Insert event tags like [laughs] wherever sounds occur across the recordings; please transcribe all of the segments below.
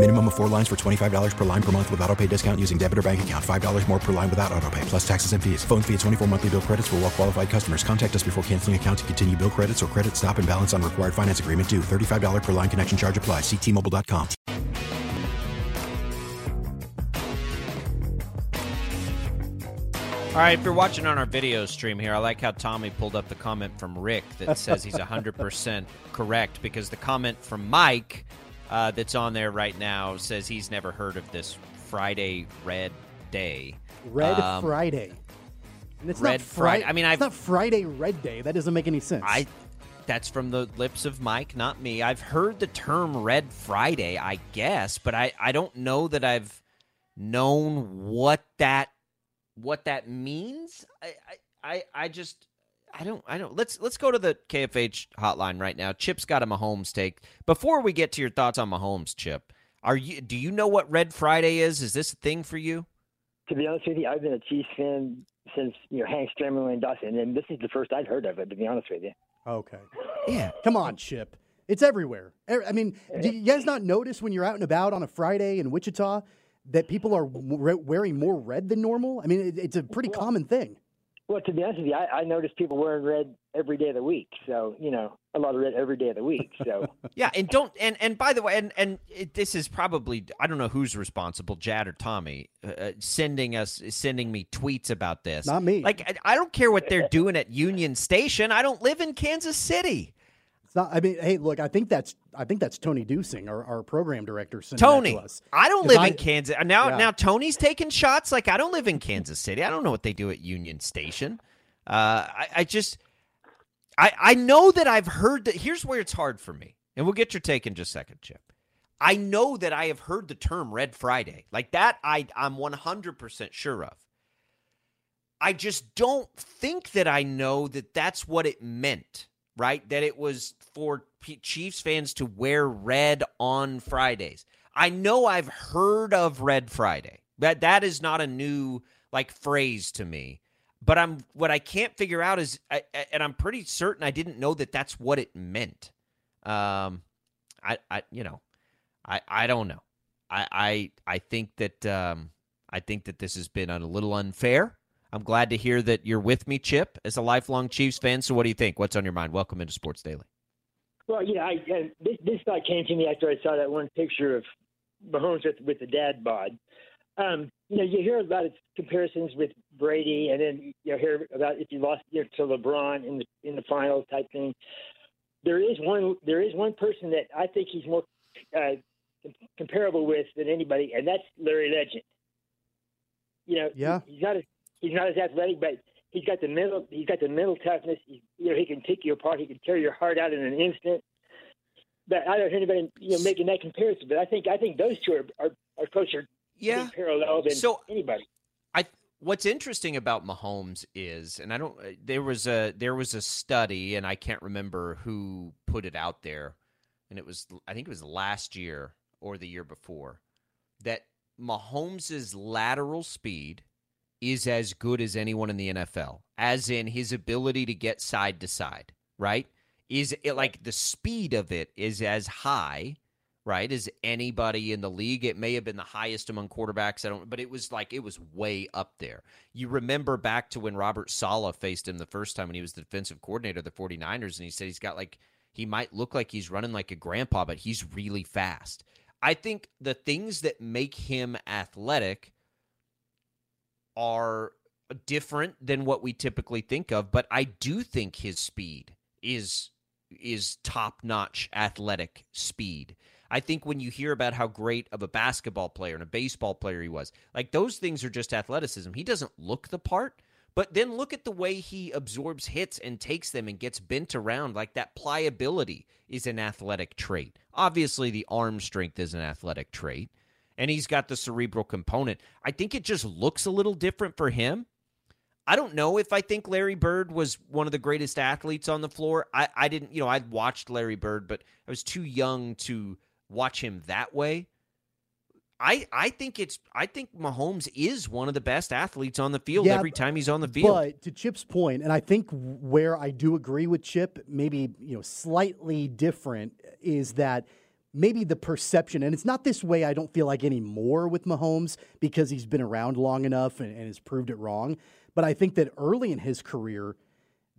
Minimum of four lines for $25 per line per month with auto pay discount using debit or bank account. $5 more per line without auto pay, plus taxes and fees. Phone fee at 24 monthly bill credits for well qualified customers. Contact us before canceling account to continue bill credits or credit stop and balance on required finance agreement due. $35 per line connection charge applies. Ctmobile.com. All right, if you're watching on our video stream here, I like how Tommy pulled up the comment from Rick that says he's 100% correct because the comment from Mike uh, that's on there right now says he's never heard of this Friday Red Day. Red Um, Friday. And it's Red not Friday. I mean, it's I've- not Friday Red Day. That doesn't make any sense. I that's from the lips of Mike, not me. I've heard the term Red Friday, I guess, but I, I don't know that I've known what that what that means. I, I, I just I don't I don't let's let's go to the KFH hotline right now. Chip's got a Mahomes take. Before we get to your thoughts on Mahomes, Chip, are you do you know what Red Friday is? Is this a thing for you? To be honest with you, I've been a Chiefs fan since you know Hank Strammerly and Dawson, and this is the first I'd heard of it. To be honest with you. okay. Yeah. Come on, Chip. It's everywhere. Er- I mean, do you guys not notice when you're out and about on a Friday in Wichita that people are we- wearing more red than normal? I mean, it, it's a pretty common thing. Well, to be honest with you, I, I noticed people wearing red every day of the week. So you know, a lot of red every day of the week. So [laughs] Yeah, and don't and and by the way, and and it, this is probably I don't know who's responsible, Jad or Tommy, uh, uh, sending us sending me tweets about this. Not me. Like I, I don't care what they're doing at Union Station. I don't live in Kansas City. It's not. I mean, hey, look, I think that's I think that's Tony Dusing, our, our program director, Tony, to. I don't live I- in Kansas. Now Yeah. now Tony's taking shots. Like I don't live in Kansas City. I don't know what they do at Union Station. Uh, I, I just I I know that I've heard that. Here's where it's hard for me, and we'll get your take in just a second, Chip. I know that I have heard the term Red Friday. Like that, I I'm 100% sure of. I just don't think that I know that that's what it meant, right? That it was for Chiefs fans to wear red on Fridays. I know I've heard of Red Friday. That that is not a new like phrase to me. But I'm what I can't figure out is, I- and I'm pretty certain I didn't know that that's what it meant. Um, I, I, you know, I, I don't know. I, I, I think that, um, I think that this has been a little unfair. I'm glad to hear that you're with me, Chip, as a lifelong Chiefs fan. So, what do you think? What's on your mind? Welcome into Sports Daily. Well, yeah, I, I, this, this thought came to me after I saw that one picture of Mahomes with, with the dad bod. Um, you know, you hear about its comparisons with Brady, and then you hear about if you lost you know, to LeBron in the in the finals type thing. There is one. There is one person that I think he's more uh, comparable with than anybody, and that's Larry Legend. You know, Yeah. he's not as he's not as athletic, but he's got the mental he's got the mental toughness. He, you know, he can take you apart. He can tear your heart out in an instant. But I don't hear anybody you know making that comparison. But I think I think those two are are, are closer Yeah. parallel than So- anybody. I what's interesting about Mahomes is, and I don't. uh, There was a there was a study, and I can't remember who put it out there, and it was I think it was last year or the year before that Mahomes's lateral speed is as good as anyone in the NFL, as in his ability to get side to side. Right? Is it like the speed of it is as high right? As anybody in the league. It may have been the highest among quarterbacks. I don't, but it was like it was way up there. You remember back to when Robert Saleh faced him the first time when he was the defensive coordinator of the 49ers, and he said he's got like he might look like he's running like a grandpa, but he's really fast. I think the things that make him athletic are different than what we typically think of, but I do think his speed is is top notch athletic speed. I think when you hear about how great of a basketball player and a baseball player he was, like those things are just athleticism. He doesn't look the part, but then look at the way he absorbs hits and takes them and gets bent around. Like that pliability is an athletic trait. Obviously, the arm strength is an athletic trait, and he's got the cerebral component. I think it just looks a little different for him. I don't know if I think Larry Bird was one of the greatest athletes on the floor. I, I didn't, you know, I watched Larry Bird, but I was too young to watch him that way. I I think it's I think Mahomes is one of the best athletes on the field Yeah, every time he's on the field. But to Chip's point, and I think where I do agree with Chip, maybe you know slightly different, is that maybe the perception, and it's not this way. I don't feel like anymore with Mahomes because he's been around long enough and, and has proved it wrong. But I think that early in his career,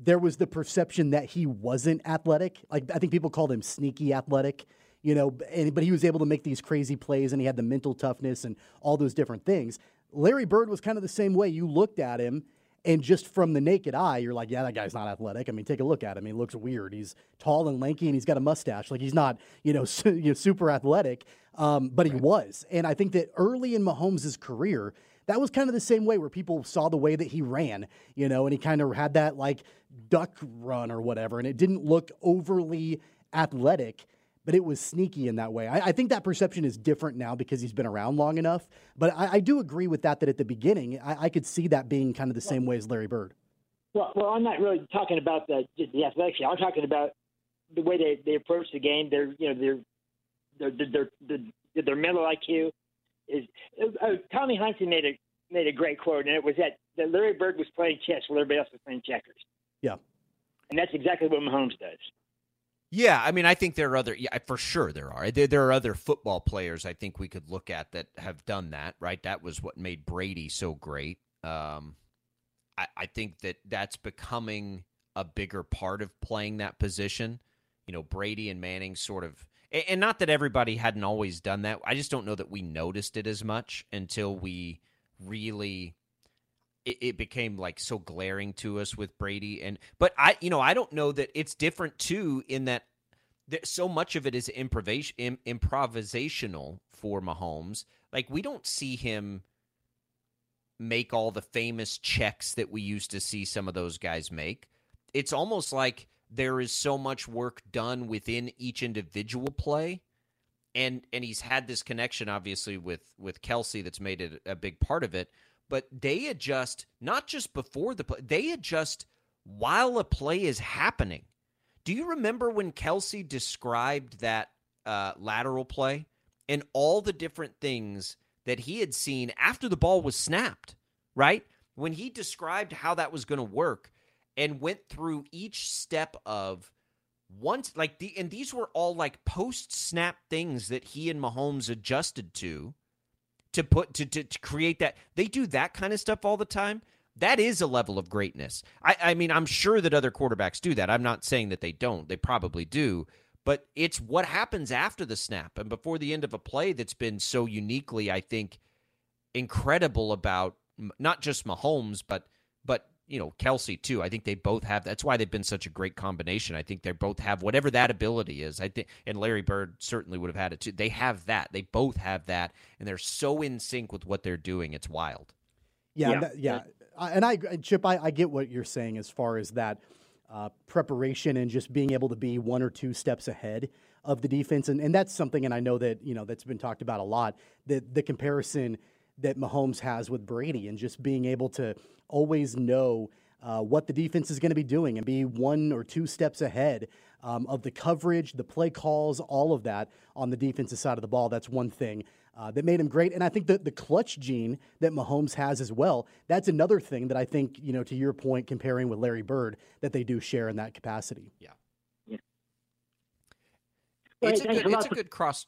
there was the perception that he wasn't athletic. Like I think people called him sneaky athletic, you know, and, but he was able to make these crazy plays and he had the mental toughness and all those different things. Larry Bird was kind of the same way. You looked at him and just from the naked eye, you're like, yeah, that guy's not athletic. I mean, take a look at him. He looks weird. He's tall and lanky and he's got a mustache. Like he's not, you know, [laughs] su- you know super athletic, um, but he was. And I think that early in Mahomes' career, that was kind of the same way where people saw the way that he ran, you know, and he kind of had that like duck run or whatever, and it didn't look overly athletic, but it was sneaky in that way. I, I think that perception is different now because he's been around long enough. But I, I do agree with that. That at the beginning, I, I could see that being kind of the same way as Larry Bird. Well, well, I'm not really talking about the the athletics. I'm talking about the way they, they approach the game. Their you know their their their their, their mental IQ is. Uh, Tommy Heinsohn made a made a great quote, and it was that that Larry Bird was playing chess while everybody else was playing checkers. Yeah, and that's exactly what Mahomes does. Yeah, I mean, I think there are other, yeah, for sure there are. There, there are other football players I think we could look at that have done that, right? That was what made Brady so great. Um, I, I think that that's becoming a bigger part of playing that position. You know, Brady and Manning sort of, and, and not that everybody hadn't always done that. I just don't know that we noticed it as much until we really it, it, became like so glaring to us with Brady and but I you know I don't know that it's different too in that so much of it is improvisation improvisational for Mahomes. Like we don't see him make all the famous checks that we used to see some of those guys make. It's almost like there is so much work done within each individual play and and he's had this connection obviously with with Kelce that's made it a big part of it but they adjust not just before the play, they adjust while a play is happening. Do you remember when Kelce described that uh, lateral play and all the different things that he had seen after the ball was snapped, right? When he described how that was going to work and went through each step of once like the and these were all like post snap things that he and Mahomes adjusted to to put to, to, to create that. They do that kind of stuff all the time. That is a level of greatness. I, I mean i'm sure that other quarterbacks do that. I'm not saying that they don't. They probably do. But it's what happens after the snap and before the end of a play that's been so uniquely i think incredible about not just mahomes but but you know Kelce too. I think they both have. That's why they've been such a great combination. I think they both have whatever that ability is. I think, and Larry Bird certainly would have had it too. They have that. They both have that, and they're so in sync with what they're doing. It's wild. Yeah, yeah. That, yeah. I, and I, Chip, I, I, get what you're saying as far as that uh, preparation and just being able to be one or two steps ahead of the defense, and and that's something. And I know that you know that's been talked about a lot. The the comparison that Mahomes has with Brady and just being able to always know uh, what the defense is going to be doing and be one or two steps ahead um, of the coverage, the play calls, all of that on the defensive side of the ball. That's one thing. Uh, that made him great, and I think that the clutch gene that Mahomes has as well. That's another thing that I think you know. To your point, comparing with Larry Bird, that they do share in that capacity. Yeah, yeah. It's, a good, it's a good cross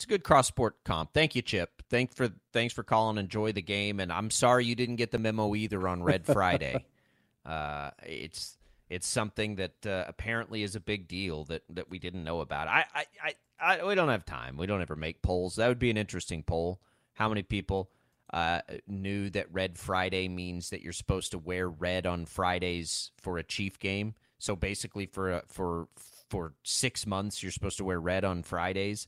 it's a good cross sport comp. Thank you, Chip. Thanks for thanks for calling. Enjoy the game, and I'm sorry you didn't get the memo either on Red Friday. [laughs] uh, it's it's something that uh, apparently is a big deal that that we didn't know about. I, I I I we don't have time. We don't ever make polls. That would be an interesting poll. How many people uh, knew that Red Friday means that you're supposed to wear red on Fridays for a Chief game? So basically, for a, for for six months, you're supposed to wear red on Fridays.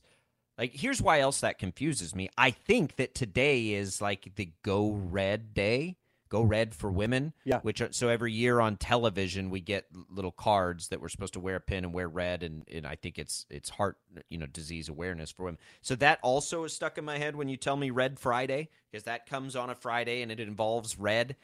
Like, here's why else that confuses me. I think that today is like the Go Red Day, Go Red for women. Yeah. Which are, so every year on television we get little cards that we're supposed to wear a pin and wear red, and, and I think it's it's heart you know disease awareness for women. So that also is stuck in my head when you tell me Red Friday because that comes on a Friday and it involves red.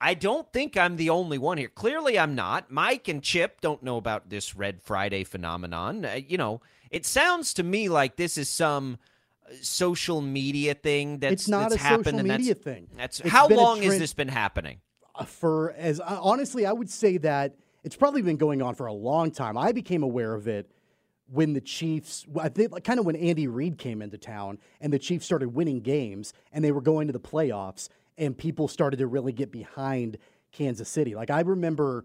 I don't think I'm the only one here. Clearly, I'm not. Mike and Chip don't know about this Red Friday phenomenon. Uh, you know, it sounds to me like this is some uh, social media thing that's It's not that's a happened, social media that's, thing. That's It's how long has this been happening? Uh, for as uh, honestly, I would say that it's probably been going on for a long time. I became aware of it when the Chiefs, I think, like, kind of when Andy Reid came into town and the Chiefs started winning games and they were going to the playoffs, and people started to really get behind Kansas City. Like I remember,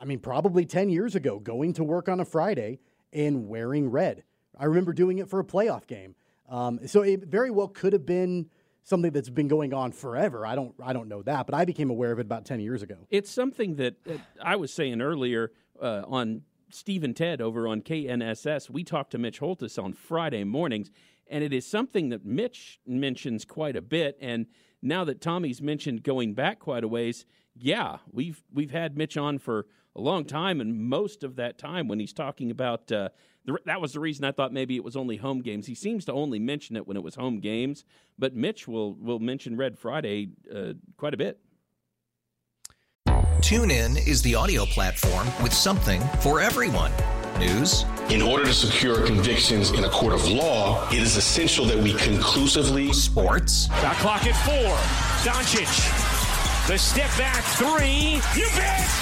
I mean, probably ten years ago, going to work on a Friday and wearing red. I remember doing it for a playoff game. Um, so it very well could have been something that's been going on forever. I don't, I don't know that, but I became aware of it about ten years ago. It's something that I was saying earlier uh, on Steve and Ted over on KNSS. We talked to Mitch Holthus on Friday mornings, and it is something that Mitch mentions quite a bit. And now that Tommy's mentioned going back quite a ways, yeah, we've we've had Mitch on for a long time, and most of that time when he's talking about uh, the, that was the reason I thought maybe it was only home games. He seems to only mention it when it was home games, but Mitch will will mention Red Friday uh, quite a bit. TuneIn is the audio platform with something for everyone. News, In order to secure convictions in a court of law, it is essential that we conclusively. sports, Shot clock at four. Doncic. The step back three. You bet.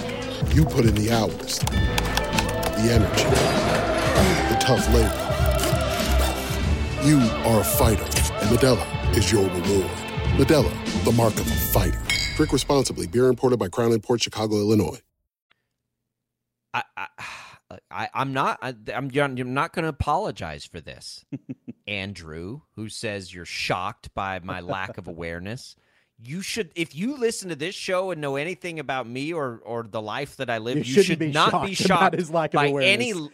You put in the hours, the energy, the tough labor. You are a fighter, and Modelo is your reward. Modelo, the mark of a fighter. Drink responsibly. Beer imported by Crown Imports Chicago, Illinois. I, I, I I'm not. I, I'm. I'm not going to apologize for this, [laughs] Andrew, who says you're shocked by my lack of awareness. [laughs] You should, if you listen to this show and know anything about me or or the life that I live, You you, shouldn't be not be shocked his lack of by awareness. any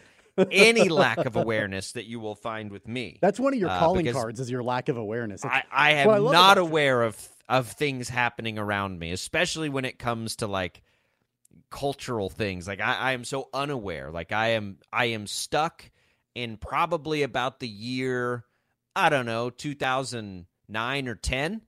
any lack of awareness that you will find with me. [laughs] That's one of your Uh, calling cards is your lack of awareness. I, It's- I am love not you. aware of of things happening around me, especially when it comes to like cultural things. Like I, I am so unaware. Like I am I am stuck in probably about the year I don't know, two thousand nine or ten,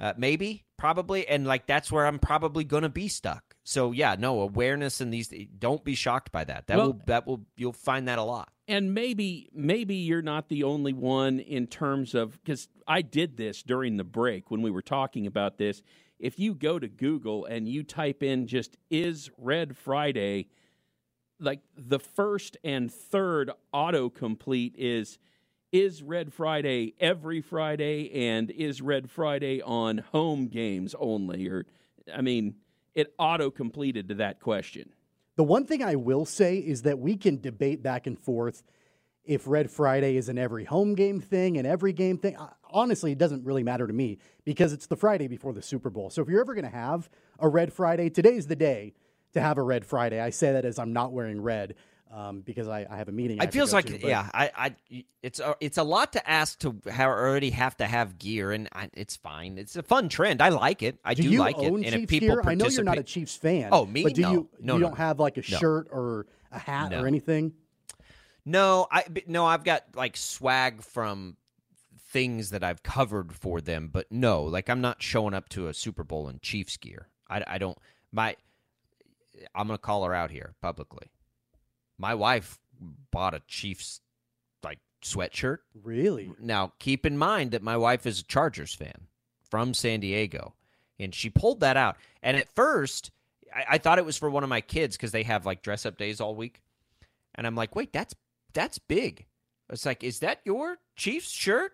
uh, maybe, probably, and like that's where I'm probably gonna be stuck. So yeah, no awareness in these. Don't be shocked by that. That Well- will that will you'll find that a lot. and maybe maybe you're not the only one in terms of because I did this during the break when we were talking about this. If you go to Google and you type in just "is Red Friday," like the first and third autocomplete is "is Red Friday every Friday" and "is Red Friday on home games only." Or, I mean, it auto completed to that question. The one thing I will say is that we can debate back and forth if Red Friday is an every home game thing and every game thing. Uh, Honestly, it doesn't really matter to me because it's the Friday before the Super Bowl. So if you're ever going to have a Red Friday, today's the day to have a Red Friday. I say that as I'm not wearing red um, because I, I have a meeting. I It feels like to, yeah, I, I it's a, it's a lot to ask to ha already have to have gear, and I, it's fine. It's a fun trend. I like it. I do, do, like it. And Chiefs if people gear? I know you're not a Chiefs fan. Oh, me? But do No. you? No, you no, don't have like a no. shirt or a hat No. or anything. No, I no, I've got like swag from things that I've covered for them, but no, like I'm not showing up to a Super Bowl in Chiefs gear. I, I don't. My, I'm gonna call her out here publicly. My wife bought a Chiefs like sweatshirt. Really? Now, keep in mind that my wife is a Chargers fan from San Diego, and she pulled that out. And at first, I, I thought it was for one of my kids because they have like dress up days all week. And I'm like, wait, that's that's big. It's like, is that your Chiefs shirt?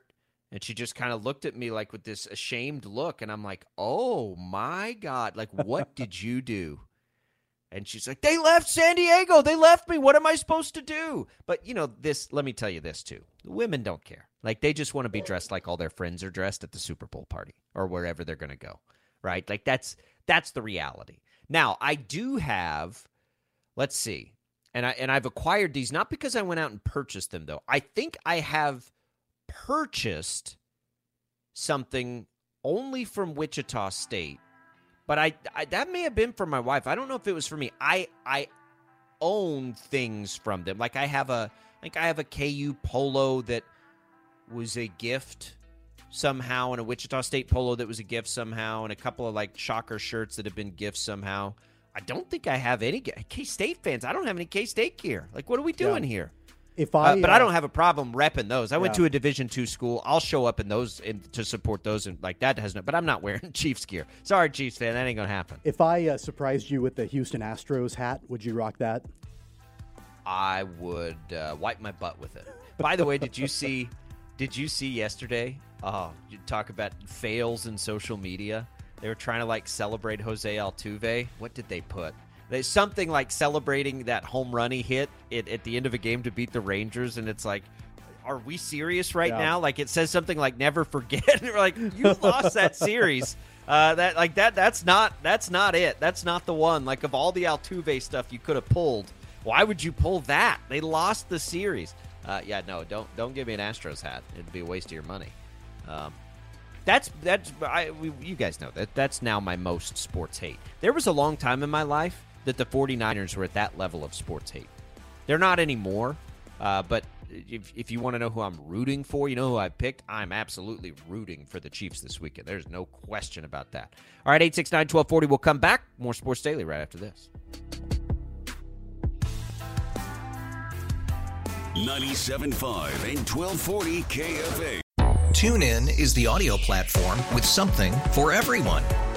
And she just kind of looked at me like with this ashamed look, and I'm like, oh my god, like what [laughs] did you do? And she's like, they left San Diego. They left me. What am I supposed to do? But, you know, this, let me tell you this too. Women don't care. Like, they just want to be dressed like all their friends are dressed at the Super Bowl party or wherever they're going to go. Right? Like, that's, that's the reality. Now, I do have, let's see, and I, and I've acquired these not because I went out and purchased them though. I think I have purchased something only from Wichita State but I, I, that may have been for my wife. I don't know if it was for me. I I own things from them. Like I have a like I have a KU polo that was a gift somehow, and a Wichita State polo that was a gift somehow, and a couple of like shocker shirts that have been gifts somehow. I don't think I have any K State fans. I don't have any K State gear. Like, what are we doing yeah. here? If I, uh, but uh, I don't have a problem repping those. I went to a Division two school. I'll show up in those in, to support those, and like that has no. But I'm not wearing [laughs] Chiefs gear. Sorry, Chiefs fan, that ain't gonna happen. If I uh, surprised you with the Houston Astros hat, would you rock that? I would uh, wipe my butt with it. By the way, did you see? [laughs] Did you see yesterday? Oh, you talk about fails in social media. They were trying to like celebrate Jose Altuve. What did they put? There's something like celebrating that home run he hit at, at the end of a game to beat the Rangers, and it's like, are we serious right yeah. now? Like it says something like "never forget." [laughs] we're like, you lost that [laughs] series. Uh, that like that. That's not. That's not it. That's not the one. Like of all the Altuve stuff you could have pulled, why would you pull that? They lost the series. Uh, yeah, no, don't don't give me an Astros hat. It'd be a waste of your money. Um, that's that's I, we, you guys know that that's now my most sports hate. There was a long time in my life that the 49ers were at that level of sports hate. They're not anymore, uh, but if, if you want to know who I'm rooting for, you know who I picked? I'm absolutely rooting for the Chiefs this weekend. There's no question about that. All right, 869 1240. We'll come back. More Sports Daily right after this. 97.5 and 1240 KFH. Tune in is the audio platform with something for everyone.